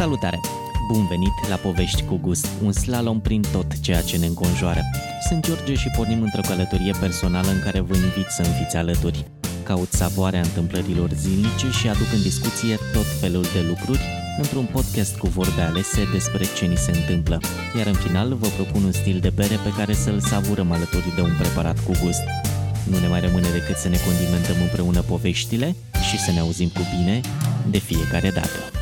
Salutare! Bun venit la Povești cu Gust, un slalom prin tot ceea ce ne înconjoară. Sunt George și pornim într-o călătorie personală în care vă invit să îmi fiți alături. Caut savoarea întâmplărilor zilnice și aduc în discuție tot felul de lucruri într-un podcast cu vorbe alese despre ce ni se întâmplă. Iar în final vă propun un stil de bere pe care să-l savurăm alături de un preparat cu gust. Nu ne mai rămâne decât să ne condimentăm împreună poveștile și să ne auzim cu bine de fiecare dată.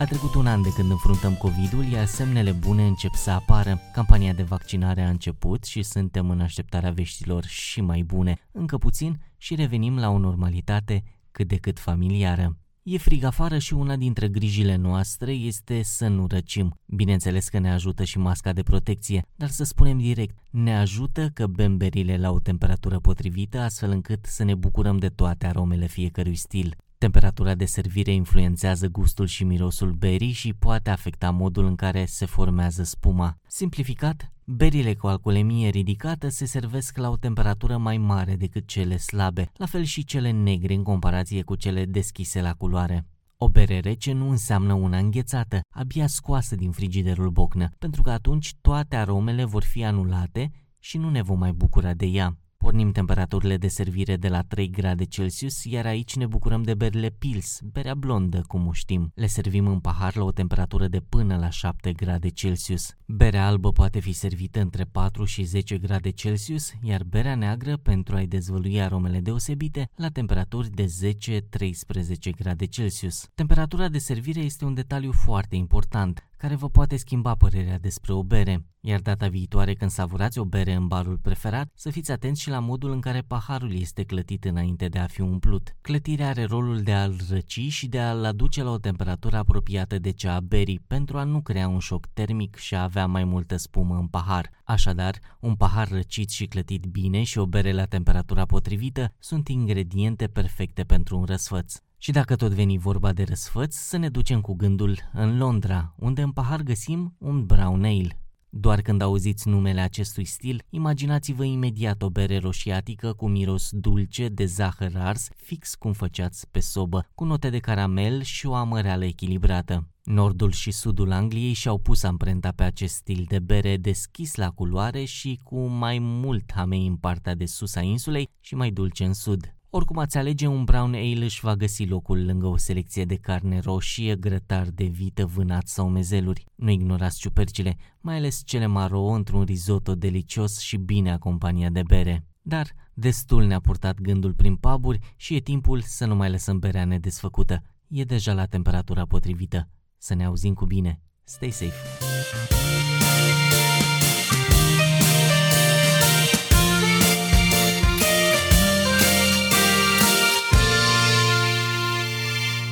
A trecut un an de când înfruntăm COVID-ul, iar semnele bune încep să apară. Campania de vaccinare a început și suntem în așteptarea veștilor și mai bune. Încă puțin și revenim la o normalitate cât de cât familiară. E frig afară și una dintre grijile noastre este să nu răcim. Bineînțeles că ne ajută și masca de protecție, dar să spunem direct, ne ajută că bem berile la o temperatură potrivită astfel încât să ne bucurăm de toate aromele fiecărui stil. Temperatura de servire influențează gustul și mirosul berii și poate afecta modul în care se formează spuma. Simplificat, berile cu alcoolemie ridicată se servesc la o temperatură mai mare decât cele slabe, la fel și cele negre în comparație cu cele deschise la culoare. O bere rece nu înseamnă una înghețată, abia scoasă din frigiderul bocnă, pentru că atunci toate aromele vor fi anulate și nu ne vom mai bucura de ea. Pornim temperaturile de servire de la 3 grade Celsius, iar aici ne bucurăm de berile Pils, berea blondă, cum o știm. Le servim în pahar la o temperatură de până la 7 grade Celsius. Berea albă poate fi servită între 4 și 10 grade Celsius, iar berea neagră, pentru a-i dezvălui aromele deosebite, la temperaturi de 10-13 grade Celsius. Temperatura de servire este un detaliu foarte important, care vă poate schimba părerea despre o bere. Iar data viitoare când savurați o bere în barul preferat, să fiți atenți și la modul în care paharul este clătit înainte de a fi umplut. Clătirea are rolul de a-l răci și de a-l aduce la o temperatură apropiată de cea a berii, pentru a nu crea un șoc termic și a avea mai multă spumă în pahar. Așadar, un pahar răcit și clătit bine și o bere la temperatura potrivită sunt ingrediente perfecte pentru un răsfăț. Și dacă tot veni vorba de răsfăț, să ne ducem cu gândul în Londra, unde în pahar găsim un brown ale. Doar când auziți numele acestui stil, imaginați-vă imediat o bere roșiatică cu miros dulce de zahăr ars, fix cum făceați pe sobă, cu note de caramel și o amăreală echilibrată. Nordul și sudul Angliei și-au pus amprenta pe acest stil de bere deschis la culoare și cu mai mult hamei în partea de sus a insulei și mai dulce în sud. Oricum ați alege, un brown ale își va găsi locul lângă o selecție de carne roșie, grătar de vită, vânat sau mezeluri. Nu ignorați ciupercile, mai ales cele maro într-un risotto delicios și bine acompaniat de bere. Dar destul ne-a purtat gândul prin paburi și e timpul să nu mai lăsăm berea nedesfăcută. E deja la temperatura potrivită. Să ne auzim cu bine. Stay safe!